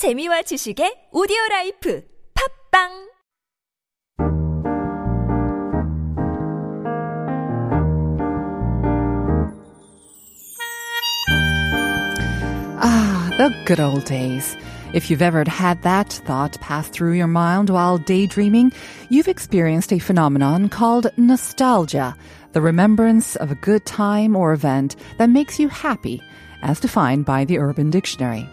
재미와 지식의 오디오 라이프 팝빵 Ah, the good old days. If you've ever had that thought pass through your mind while daydreaming, you've experienced a phenomenon called nostalgia, the remembrance of a good time or event that makes you happy, as defined by the Urban Dictionary.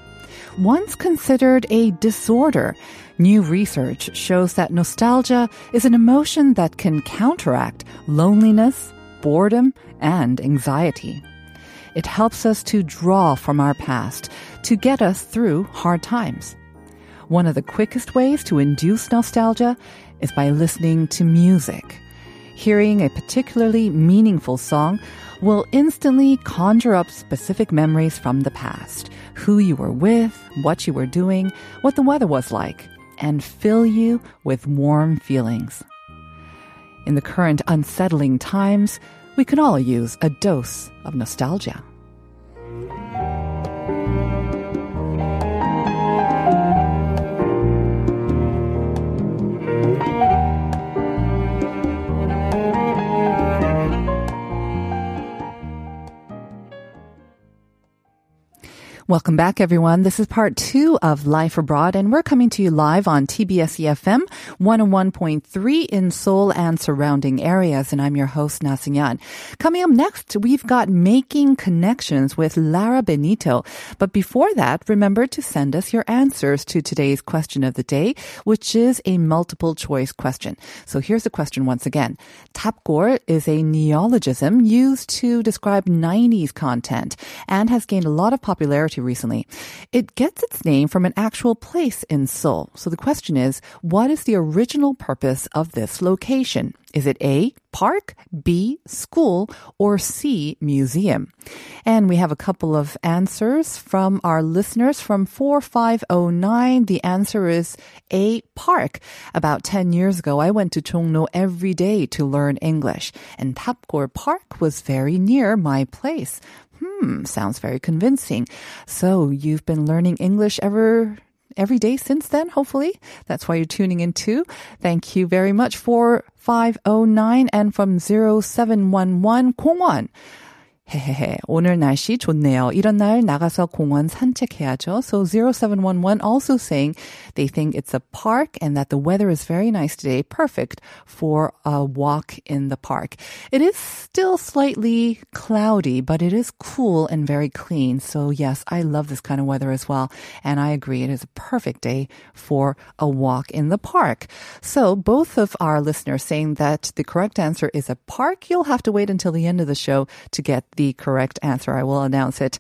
Once considered a disorder, new research shows that nostalgia is an emotion that can counteract loneliness, boredom, and anxiety. It helps us to draw from our past to get us through hard times. One of the quickest ways to induce nostalgia is by listening to music. Hearing a particularly meaningful song will instantly conjure up specific memories from the past, who you were with, what you were doing, what the weather was like, and fill you with warm feelings. In the current unsettling times, we can all use a dose of nostalgia. Welcome back, everyone. This is part two of Life Abroad, and we're coming to you live on TBS EFM 101.3 in Seoul and surrounding areas. And I'm your host, Nasinyan. Coming up next, we've got Making Connections with Lara Benito. But before that, remember to send us your answers to today's question of the day, which is a multiple choice question. So here's the question once again. Tapgol is a neologism used to describe 90s content and has gained a lot of popularity recently. It gets its name from an actual place in Seoul. So the question is, what is the original purpose of this location? Is it A, park, B, school, or C, museum? And we have a couple of answers from our listeners from 4509. The answer is A, park. About 10 years ago, I went to Chongno every day to learn English, and Tapgol Park was very near my place. Hmm, sounds very convincing. So you've been learning English ever every day since then, hopefully. That's why you're tuning in too. Thank you very much for 509 and from 0711 공원. 헤헤헤. 오늘 날씨 좋네요. 이런 날 나가서 공원 산책해야죠. So 0711 also saying they think it's a park and that the weather is very nice today. Perfect for a walk in the park. It is still slightly cloudy, but it is cool and very clean. So yes, I love this kind of weather as well. And I agree. It is a perfect day for a walk in the park. So both of our listeners saying that the correct answer is a park. You'll have to wait until the end of the show to get the correct answer. I will announce it.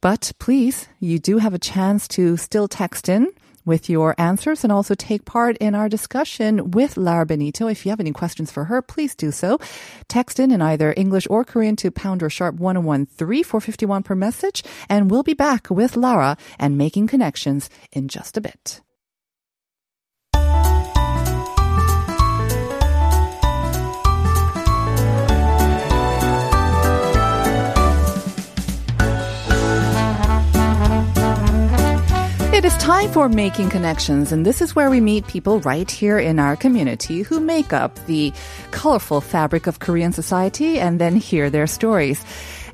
But please, you do have a chance to still text in with your answers and also take part in our discussion with Lara Benito. If you have any questions for her, please do so. Text in in either English or Korean to pound or sharp 1013 451 per message. And we'll be back with Lara and making connections in just a bit. It is time for Making Connections, and this is where we meet people right here in our community who make up the colorful fabric of Korean society and then hear their stories.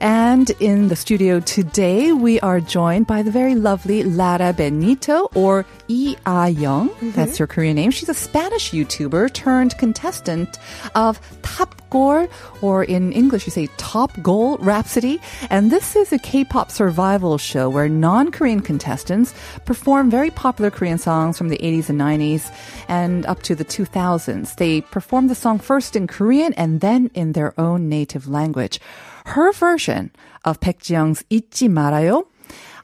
And in the studio today, we are joined by the very lovely Lara Benito, or Yi Ah Young. That's her Korean name. She's a Spanish YouTuber turned contestant of Top Goal, or in English, you say Top Goal Rhapsody. And this is a K-pop survival show where non-Korean contestants perform very popular Korean songs from the 80s and 90s and up to the 2000s. They perform the song first in Korean and then in their own native language Her version of Baek Jiyoung's 잊지 말아요,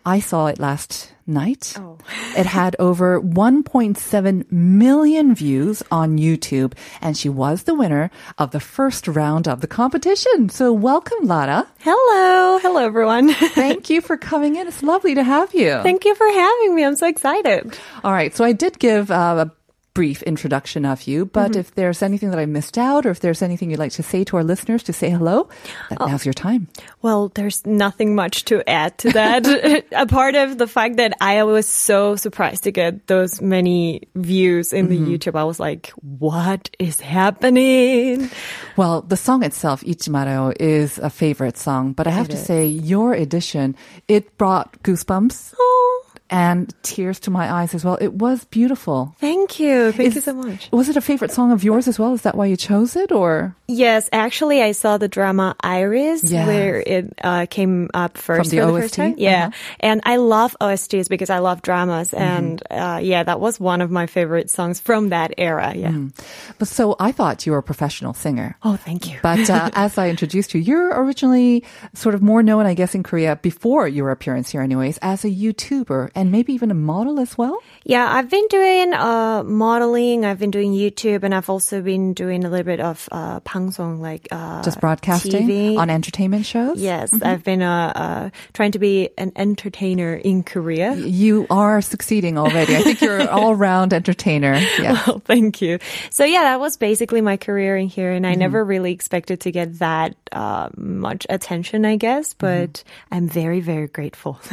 I saw it last night. It had over 1.7 million views on YouTube, and she was the winner of the first round of the competition. So welcome, Lara. Hello. Hello, everyone. Thank you for coming in. It's lovely to have you. Thank you for having me. I'm so excited. All right, so I did give uh, a brief introduction of you, but mm-hmm. if there's anything that I missed out or if there's anything you'd like to say to our listeners to say hello, that oh. now's your time. Well, there's nothing much to add to that. a part of the fact that I was so surprised to get those many views in the mm-hmm. YouTube. I was like, what is happening? Well, the song itself, Ichimaro, is a favorite song, but I have It to is. say your edition, it brought goosebumps Oh, and tears to my eyes as well. It was beautiful. thank you. Thank Is- you so much. Was it a favorite song of yours as well? Is that why you chose it or Yes, actually, I saw the drama Iris Yes. where it uh, came up first the for the first OST? time. Yeah, Uh-huh. and I love OSTs because I love dramas, Mm-hmm. and uh, yeah, that was one of my favorite songs from that era. Yeah. Mm. But so I thought you were a professional singer. Oh, thank you. But uh, as I introduced you, you're originally sort of more known, I guess, in Korea before your appearance here, anyways, as a YouTuber and maybe even a model as well. Yeah, I've been doing uh, modeling. I've been doing YouTube, and I've also been doing a little bit of uh, 방송, like uh, Just broadcasting TV. on entertainment shows. Yes, I've been uh, uh, trying to be an entertainer in Korea. You are succeeding already. I think you're an all-round entertainer. Yeah. Well, thank you. So yeah, that was basically my career in here, and I Mm-hmm. never really expected to get that uh, much attention, I guess. Mm-hmm. But I'm very, very grateful.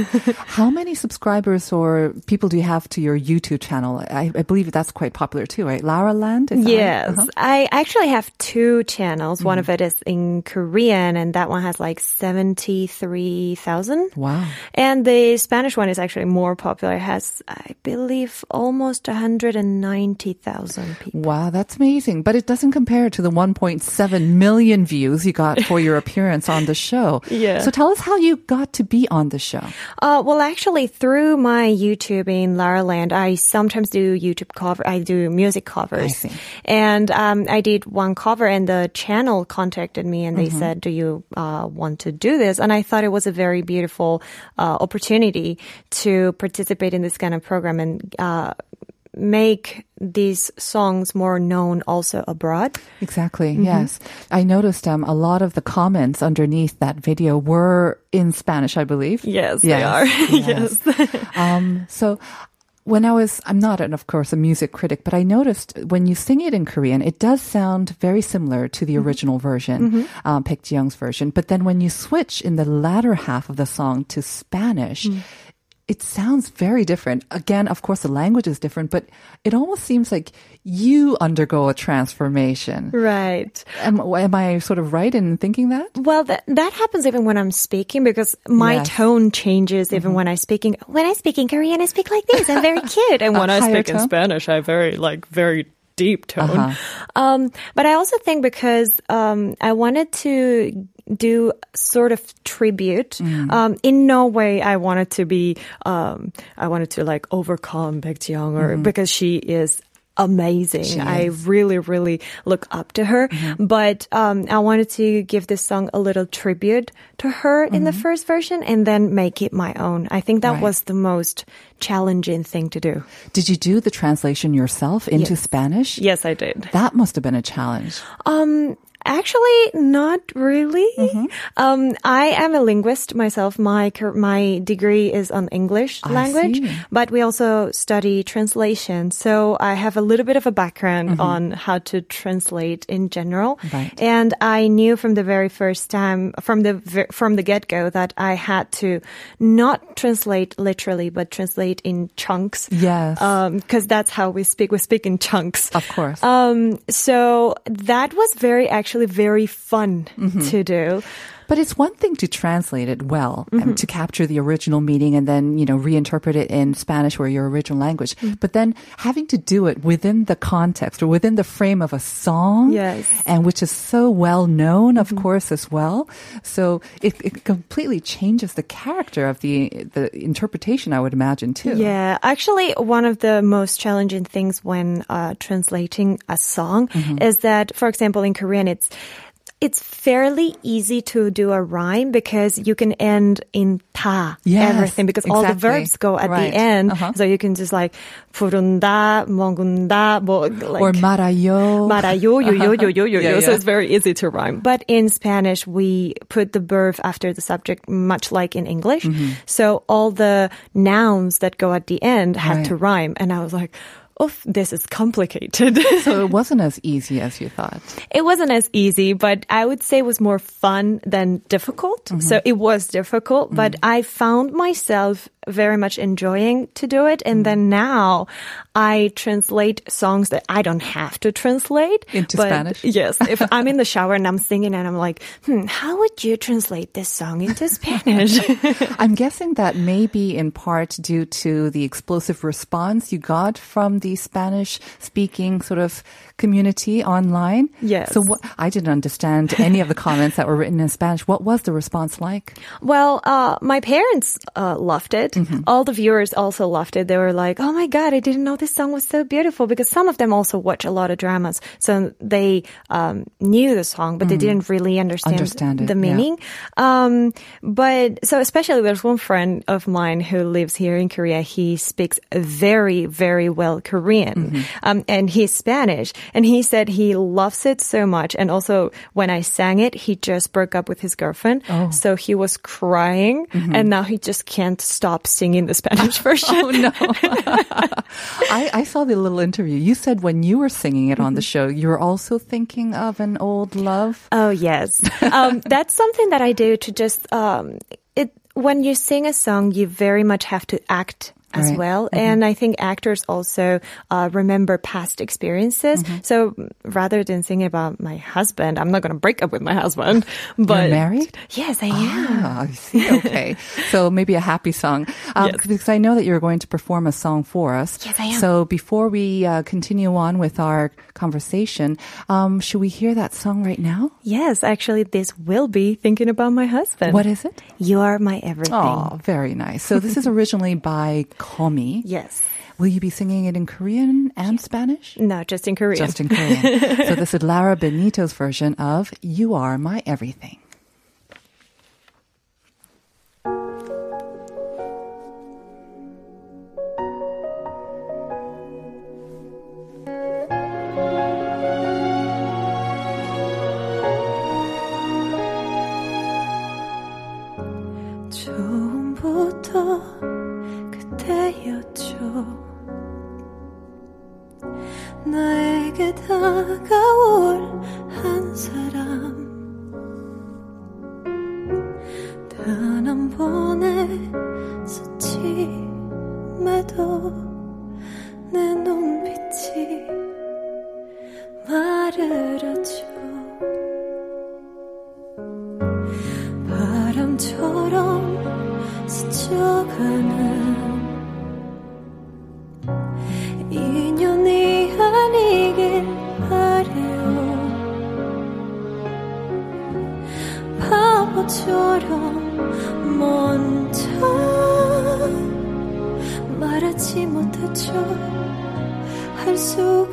How many subscribers or people do you have to your YouTube channel? I, I believe that's quite popular too, right? Lara Land? Is that right? Yes, Uh-huh. I actually have two channels. One Mm-hmm. of it is in Korean, and that one has like seventy-three thousand. Wow. And the Spanish one is actually more popular. It has, I believe, almost 190,000 people. Wow, that's amazing. But it doesn't compare to the 1.7 million views you got for your appearance on the show. Yeah. So tell us how you got to be on the show. Uh, well, actually, through my YouTube in Lara Land, I sometimes do YouTube cover. I do music covers. And um, I did one cover, and the channel contacted me, and they said, "Do you uh, want to do this?" And I thought it was a very beautiful uh, opportunity to participate in this kind of program and. Uh, make these songs more known also abroad. Exactly. Yes. I noticed um, a lot of the comments underneath that video were in Spanish, I believe. Yes, they are. yes. um, so when I was, I'm not, an, of course, a music critic, but I noticed when you sing it in Korean, it does sound very similar to the original version, um, Baek Ji-young's version. But then when you switch in the latter half of the song to Spanish, it sounds very different. Again, of course, the language is different, but it almost seems like you undergo a transformation. Right. Am, am I sort of right in thinking that? Well, that that happens even when I'm speaking because my Yes. tone changes even mm-hmm. when I'm speaking. When I speak in Korean, I speak like this. I'm very cute, and when I speak in? Spanish, I very like very deep tone. Uh-huh. Um, but I also think because um, I wanted to do sort of tribute. Mm. Um, in no way I wanted to be. Um, I wanted to like overcome Baek Ji-young or because she is amazing. Mm-hmm. She I is. really, really look up to her. Mm-hmm. But um, I wanted to give this song a little tribute to her in the first version and then make it my own. I think that Mm-hmm. Right. was the most challenging thing to do. Did you do the translation yourself into Yes. Spanish? Yes, I did. That must have been a challenge. Um, actually, not really. Mm-hmm. Um, I am a linguist myself. My my degree is on English I language, see. but we also study translation. So I have a little bit of a background on how to translate in general. Mm-hmm. Right. And I knew from the very first time, from the from the get go, that I had to not translate literally, but translate in chunks. Yes. Because that's how we speak. We speak in chunks. Of course. Um, so that was very, actually very fun Mm-hmm. to do. But it's one thing to translate it well, Mm-hmm. um, to capture the original meaning and then, you know, reinterpret it in Spanish or your original language. Mm. But then having to do it within the context or within the frame of a song. Yes. Mm-hmm. And which is so well known, of course, as well. So it, it completely changes the character of the, the interpretation, I would imagine, too. Yeah, actually, one of the most challenging things when uh, translating a song Mm-hmm. is that, for example, in Korean, it's it's fairly easy to do a rhyme because you can end in ta Yes, everything because all the exactly. verbs go at Right. the end. Uh-huh. So you can just like 부른다, 먹는다, 뭐 like Or 말아요. Marayo, yo, yo, yo, yo, yo, Yeah, yo. So yeah. it's very easy to rhyme. But in Spanish, we put the verb after the subject, much like in English. Mm-hmm. So all the nouns that go at the end had Right. to rhyme. And I was like, oh, this is complicated. So it wasn't as easy as you thought. it wasn't as easy, but I would say it was more fun than difficult. Mm-hmm. So it was difficult, but I found myself very much enjoying to do it. And then Mm-hmm. now I translate songs that I don't have to translate Into Spanish? Yes. If I'm in the shower and I'm singing and I'm like, hmm, how would you translate this song into Spanish? I'm guessing that may be in part due to the explosive response you got from the Spanish speaking sort of community online. Yes. So what, I didn't understand any of the comments that were written in Spanish. What was the response like? Well, uh, my parents uh, loved it. Mm-hmm. All the viewers also loved it. They were like, "Oh my god, I didn't know this song was so beautiful." Because some of them also watch a lot of dramas, so they um, knew the song, but they didn't really understand, Mm. Understand it, the yeah. meaning. Um, but so especially there's one friend of mine who lives here in Korea. He speaks very, very well Korean, Mm-hmm. um, and he's Spanish. And he said he loves it so much. And also when I sang it, he just broke up with his girlfriend, Oh. so he was crying, Mm-hmm. and now he just can't stop singing the Spanish version. Oh no. I, I saw the little interview. You said when you were singing it on the show, you were also thinking of an old love. Oh yes, um, that's something that I do to just um, it. When you sing a song, you very much have to act as Right. well, and I think actors also uh, remember past experiences. So rather than singing about my husband, I'm not going to break up with my husband. But married? Yes, I am. Ah, I see. Okay. so maybe a happy song. Um, Yes. Because I know that you're going to perform a song for us. Yes, I am. So before we uh, continue on with our conversation, um, should we hear that song right now? Yes, actually, this will be thinking about my husband. What is it? You are my everything. Oh, very nice. So this is originally by Gummy. Yes. Will you be singing it in Korean and Spanish? No, just in Korean. Just in Korean. so this is Lara Benito's version of You Are My Everything. 바보처럼 먼저 말하지 못했죠. 할수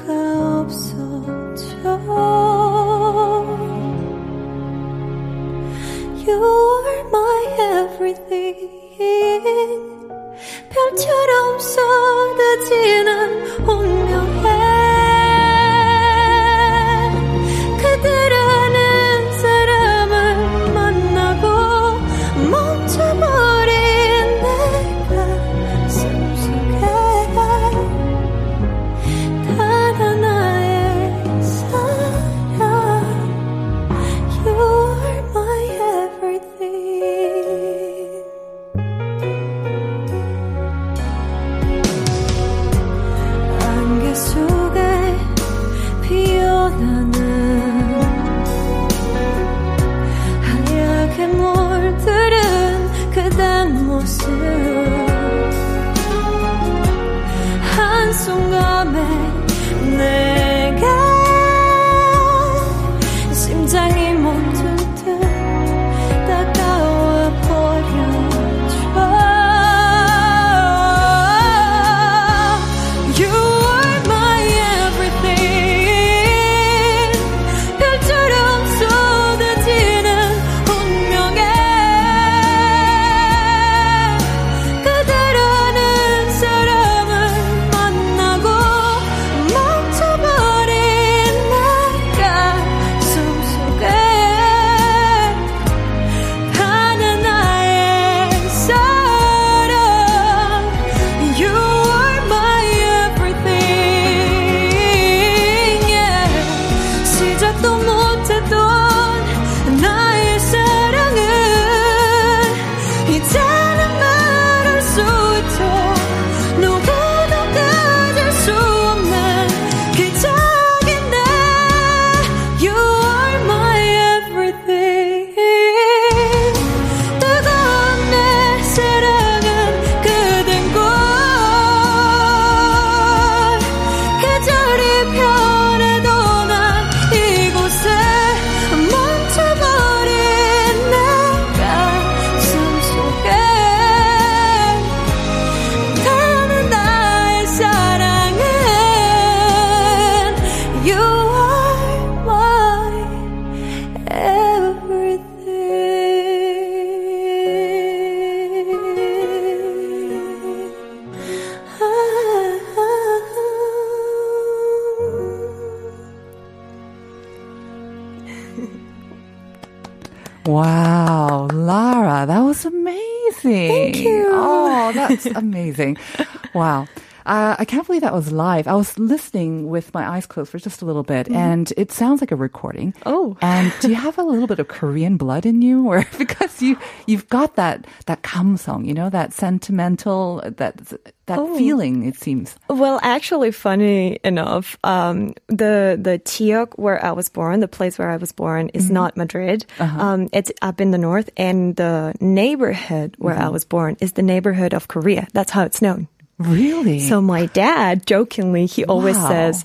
amazing. Thank you. Oh, that's amazing. Wow. Uh, I can't believe that was live. I was listening with my eyes closed for just a little bit, and it sounds like a recording. Mm-hmm. Oh. and do you have a little bit of Korean blood in you, or because you you've got that that 감성, you know, that sentimental, that that Oh. feeling? It seems. Well, actually, funny enough, um, the the Tiok where I was born, the place where I was born, is not Madrid. Um, it's up in the north, and the neighborhood where I was born is the neighborhood of Korea. That's how it's known. Really? So my dad, jokingly, he always says,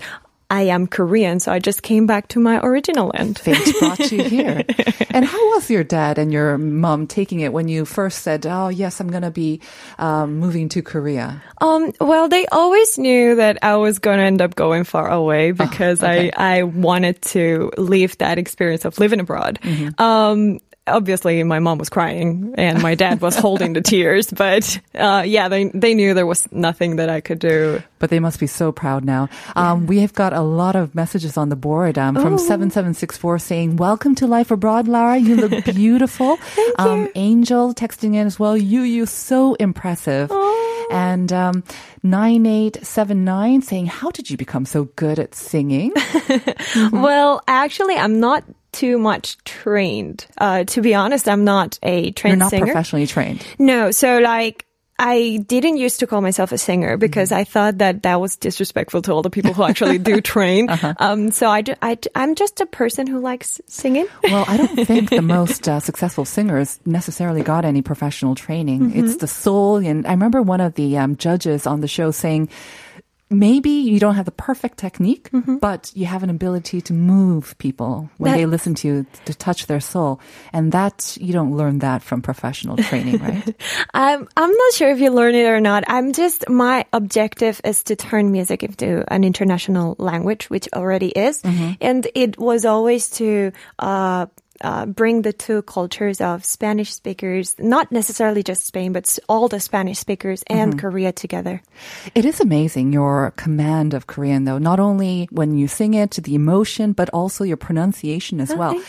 "I am Korean, so I just came back to my original land." fate brought you here. and how was your dad and your mom taking it when you first said, "Oh, yes, I'm going to be um, moving to Korea"? Um, well, they always knew that I was going to end up going far away because okay. I, I wanted to leave that experience of living abroad. Mm-hmm. Um, obviously my mom was crying and my dad was holding the tears, but, uh, yeah, they, they knew there was nothing that I could do. But they must be so proud now. Um, we have got a lot of messages on the board um, from 7764 saying, Welcome to Life Abroad, Lara. You look beautiful. Thank um, Angel texting in as well. You, you, so impressive. And um, 9879 saying, How did you become so good at singing? Well, actually, I'm not too much trained. Uh, to be honest, I'm not a trained You're not singer. professionally trained. No, so like I didn't used to call myself a singer because Mm-hmm. I thought that that was disrespectful to all the people who actually do train. Uh-huh. Um, so I, I, I'm just a person who likes singing. Well, I don't think the most uh, successful singers necessarily got any professional training. It's the soul. And I remember one of the um, judges on the show saying, maybe you don't have the perfect technique, but you have an ability to move people when That- they listen to you, to touch their soul. And that, you don't learn that from professional training, right? I'm, I'm not sure if you learn it or not. I'm just, my objective is to turn music into an international language, which already is. And it was always to, uh, uh, bring the two cultures of Spanish speakers, not necessarily just Spain, but all the Spanish speakers and Korea together. It is amazing your command of Korean, though. Not only when you sing it, the emotion, but also your pronunciation as well.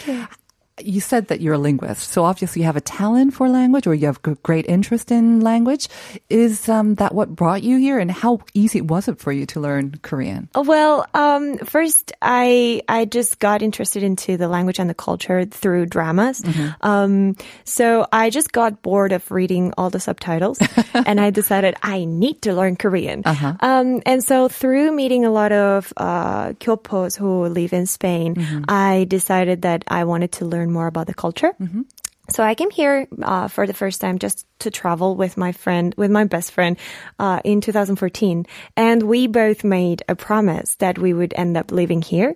You. Said that you're a linguist, so obviously you have a talent for language, or you have great interest in language. Is um, that what brought you here, and how easy was it for you to learn Korean? Well, um, first, I I just got interested into the language and the culture through dramas. Um, so I just got bored of reading all the subtitles, and I decided I need to learn Korean. Um, and so through meeting a lot of uh, kyopos who live in Spain, I decided that I wanted to learn more about the culture. Mm-hmm. So I came here uh, for the first time just to travel with my friend, with my best friend, uh, in 2014, and we both made a promise that we would end up living here.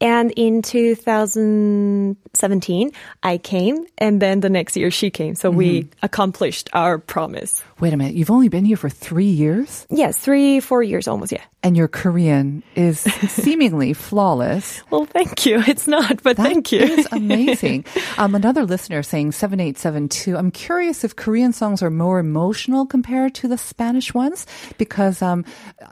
And in 2017, I came, and then the next year she came. So we accomplished our promise. Wait a minute, you've only been here for three years, Yes, three, four years almost. Yeah. and your Korean is seemingly flawless. Well, thank you. It's not, but thank you. That is amazing. Um, another listener saying 7872. I'm curious if Korean songs are more emotional compared to the Spanish ones because um,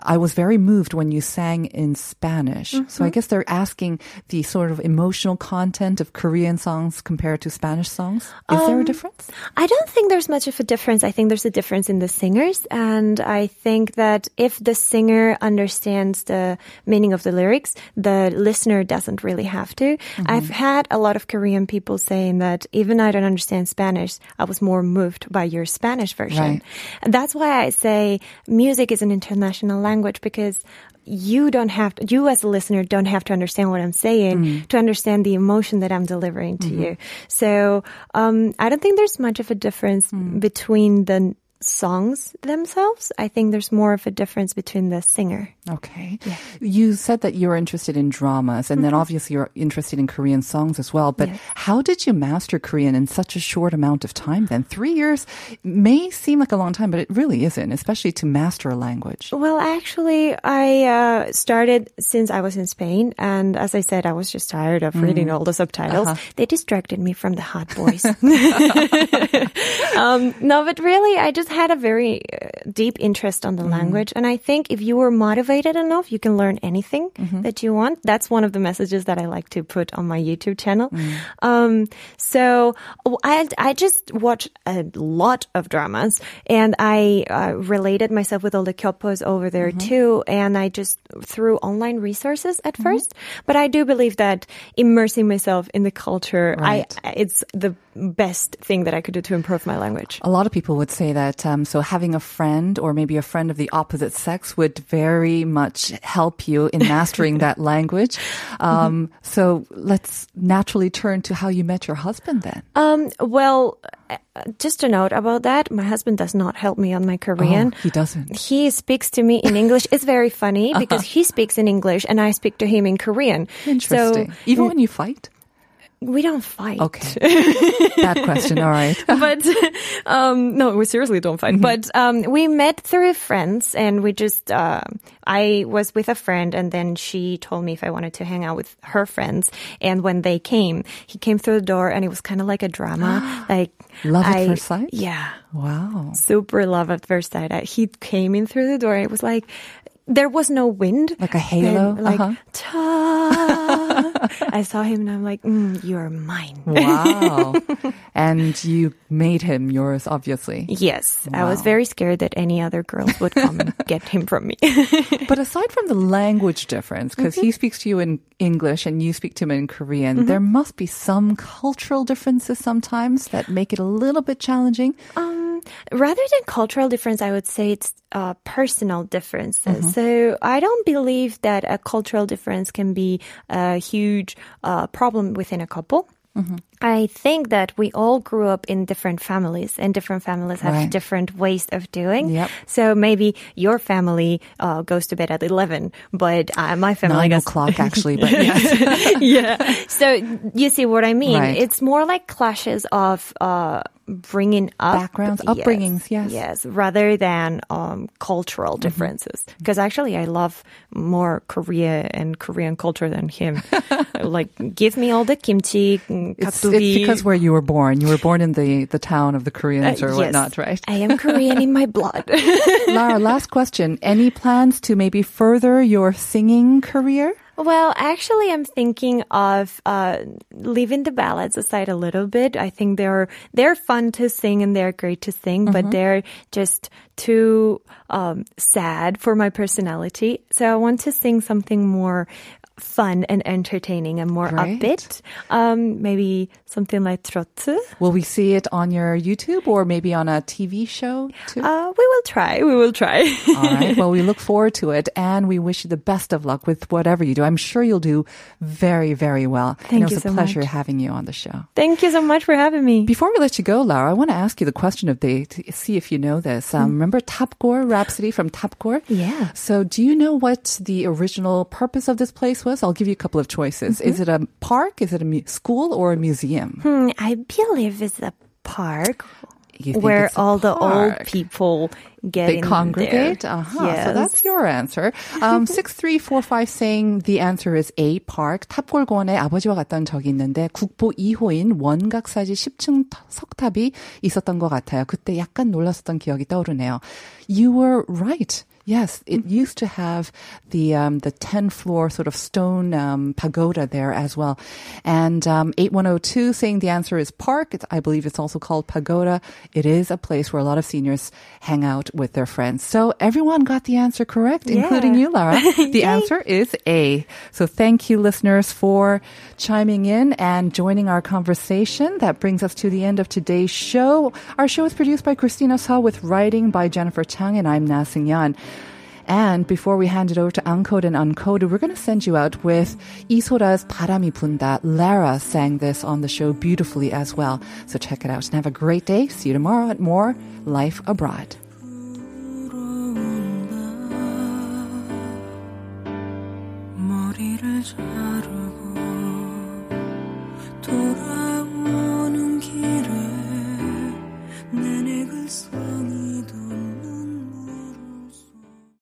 I was very moved when you sang in Spanish. So Mm-hmm. I guess they're asking the sort of emotional content of Korean songs compared to Spanish songs. Is there a Um, difference? I don't think there's much of a difference. I think there's a difference in the singers. And I think that if the singer understands the meaning of the lyrics, the listener doesn't really have to. I've had a lot of Korean people saying that even I don't understand Spanish, I was more moved by your Spanish version. Right. And that's why I say music is an international language because you don't have to, you as a listener don't have to understand what I'm saying mm. to understand the emotion that I'm delivering to mm-hmm. you. So, um, I don't think there's much of a difference mm. between the songs themselves. I think there's more of a difference between the singer. Okay. You said that you're interested in dramas and then obviously you're interested in Korean songs as well. But Yes. how did you master Korean in such a short amount of time then? Three years may seem like a long time, but it really isn't, especially to master a language. Well, actually, I uh, started since I was in Spain, and as I said, I was just tired of reading all the subtitles. They distracted me from the hot boys. um, no, but really, I just just had a very uh, deep interest on the language. And I think if you were motivated enough, you can learn anything that you want. That's one of the messages that I like to put on my YouTube channel. Um, so I, I just watch a lot of dramas and I uh, related myself with all the kyopos over there too. And I just through online resources at first, but I do believe that immersing myself in the culture, Right. I, it's the best thing that I could do to improve my language. A lot of people would say that um, so having a friend or maybe a friend of the opposite sex would very much help you in mastering that language. Um, so let's naturally turn to how you met your husband then. Um, well, uh, just a note about that. My husband does not help me on my Korean. Oh, he doesn't. He speaks to me in English. It's very funny because he speaks in English and I speak to him in Korean. Interesting. So Even when you fight? We don't fight. Okay. Bad question. All right. but um no we seriously don't fight but um we met through friends and we just uh i was with a friend and then she told me if i wanted to hang out with her friends and when they came he came through the door and it was kind of like a drama like Love at I- first sight? yeah Wow. super love at first sight I, he came in through the door and it was like there was no wind Like a halo? Like Uh-huh. ta i saw him and i'm like mm, you're mine Wow. and you made him yours, obviously. Yes, I was very scared that any other girls would come and get him from me. But aside from the language difference, because he speaks to you in English and you speak to him in Korean, there must be some cultural differences sometimes that make it a little bit challenging. um, rather than cultural difference, I would say it's uh, personal differences. So I don't believe that a cultural difference can be a huge uh, problem within a couple. I think that we all grew up in different families, and different families have Right. different ways of doing. Yep. So maybe your family uh, goes to bed at eleven, but uh, my family Nine goes o'clock, actually, but yes. yeah. So you see what I mean? Right. It's more like clashes of uh, bringing up Backgrounds, upbringings, yes. yes, rather than um, cultural differences. Because actually, I love more Korea and Korean culture than him. like, give me all the kimchi, mm, It's, it's because where you were born. You were born in the, the town of the Koreans Uh, or yes. whatnot, right? I am Korean in my blood. Lara, last question. Any plans to maybe further your singing career? Well, actually, I'm thinking of uh, leaving the ballads aside a little bit. I think they're they're fun to sing and they're great to sing, but they're just too um, sad for my personality. So I want to sing something more fun and entertaining and more Great. upbeat. Um, maybe something like trotsu. Will we see it on your YouTube or maybe on a TV show too? Uh, we will try. We will try. All right. Well, we look forward to it and we wish you the best of luck with whatever you do. I'm sure you'll do very, very well. Thank and it you was a so pleasure much. having you on the show. Thank you so much for having me. Before we let you go, Laura, I want to ask you the question of the day to see if you know this. Um, remember Tapgol Rhapsody from Tapgol? Yeah. So, do you know what the original purpose of this place was? I'll give you a couple of choices. Is it a park? Is it a mu- school or a museum? Hmm, I believe it's a park You think where it's a all the old park. people get They in congregate? There. Uh-huh. Yes. So that's your answer. Um, 6345 saying the answer is A, park. 탑골공원에 아버지와 갔던 적이 있는데 국보 2호인 원각사지 10층 석탑이 있었던 것 같아요. 그때 약간 놀랐었던 기억이 떠오르네요. You were right. Yes, it Mm-hmm. used to have the um, the ten floor sort of stone um, pagoda there as well. And um, eight one zero two saying the answer is park. It's, I believe it's also called pagoda. It is a place where a lot of seniors hang out with their friends. So everyone got the answer correct, including you, Lara. The answer is A. So thank you, listeners, for chiming in and joining our conversation. That brings us to the end of today's show. Our show is produced by Christina Saw with writing by Jennifer Chang, and I'm Na Yan. And before we hand it over to Uncode and Uncoded, we're going to send you out with Isora's 바람이 분다. Lara sang this on the show beautifully as well. So check it out and have a great day. See you tomorrow at more Life Abroad.